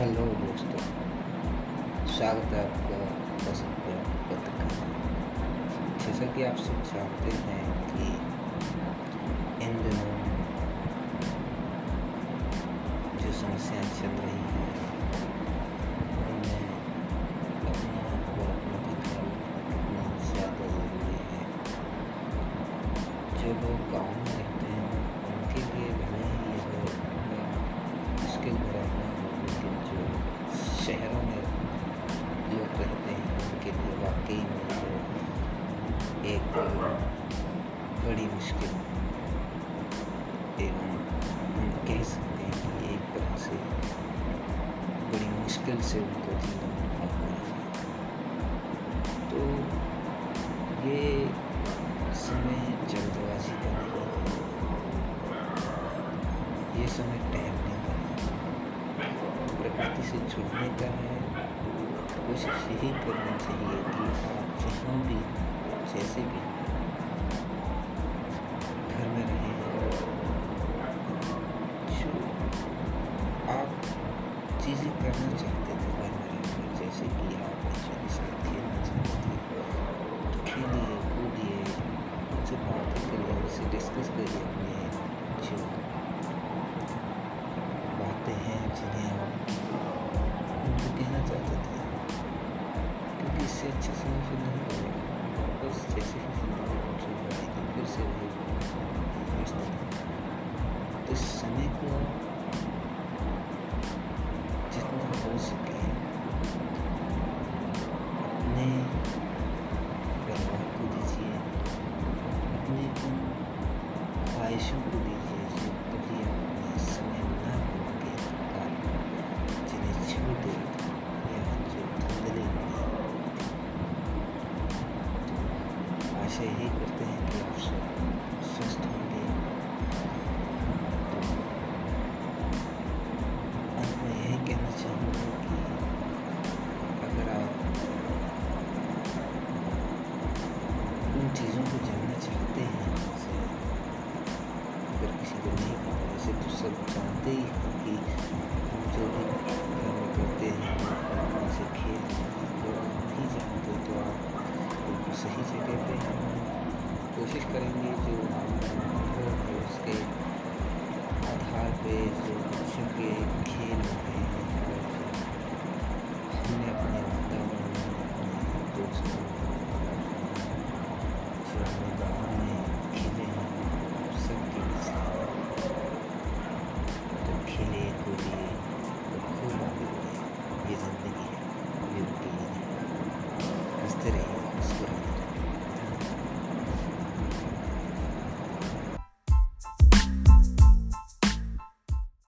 Hello दोस्तों। स्वागत है आपका पसंद पत्रकार जैसा कि आप सब जानते हैं कि इन दिनों जो समस्याएँ चल रही हैं, उनमें अपना अपनों का ख्याल रखना कितना ज़्यादा ज़रूरी है। जो लोग गाँव में शहरों में लोग रहते हैं, उनके लिए वाकई में ये एक बड़ी मुश्किल एवं हम कह सकते हैं कि एक तरह से बड़ी मुश्किल से उनको जीवन तो ये समय जल्दबाजी का नहीं ये समय है प्रकृति से जुड़ने का है। कोशिश यही करना चाहिए कि आप जहाँ भी, जैसे भी घर में रहें। जो आप चीज़ें करना चाहते थे, घर में रहकर, जैसे कि आप जो के इससे अच्छा फिर नहीं मिलेगा बस जैसे ही। जो फिर से तो इस समय को जितना हो सके अपने परिवार को दीजिए। अपने ख्वाहिशों को दीजिए। आशा यही करते हैं कि आप स्वस्थ होंगे। अंत में यही कहना चाहूँगा कि अगर आप उन चीज़ों को जानना चाहते हैं अगर किसी को नहीं पता, वैसे तो सब जानते ही हैं कि जो भी सही जगह पे हैं। कोशिश करेंगे जो उसके आधार पे जो बच्चों के खेल होते हैं हमने अपने वातावरण में अपने दोस्तों जो अपने गाँव में खेले हैं सबके बीच तो खेले कूदिए और खूब आगे ये ज़िंदगी है ये रुकी नहीं हँसते रहिए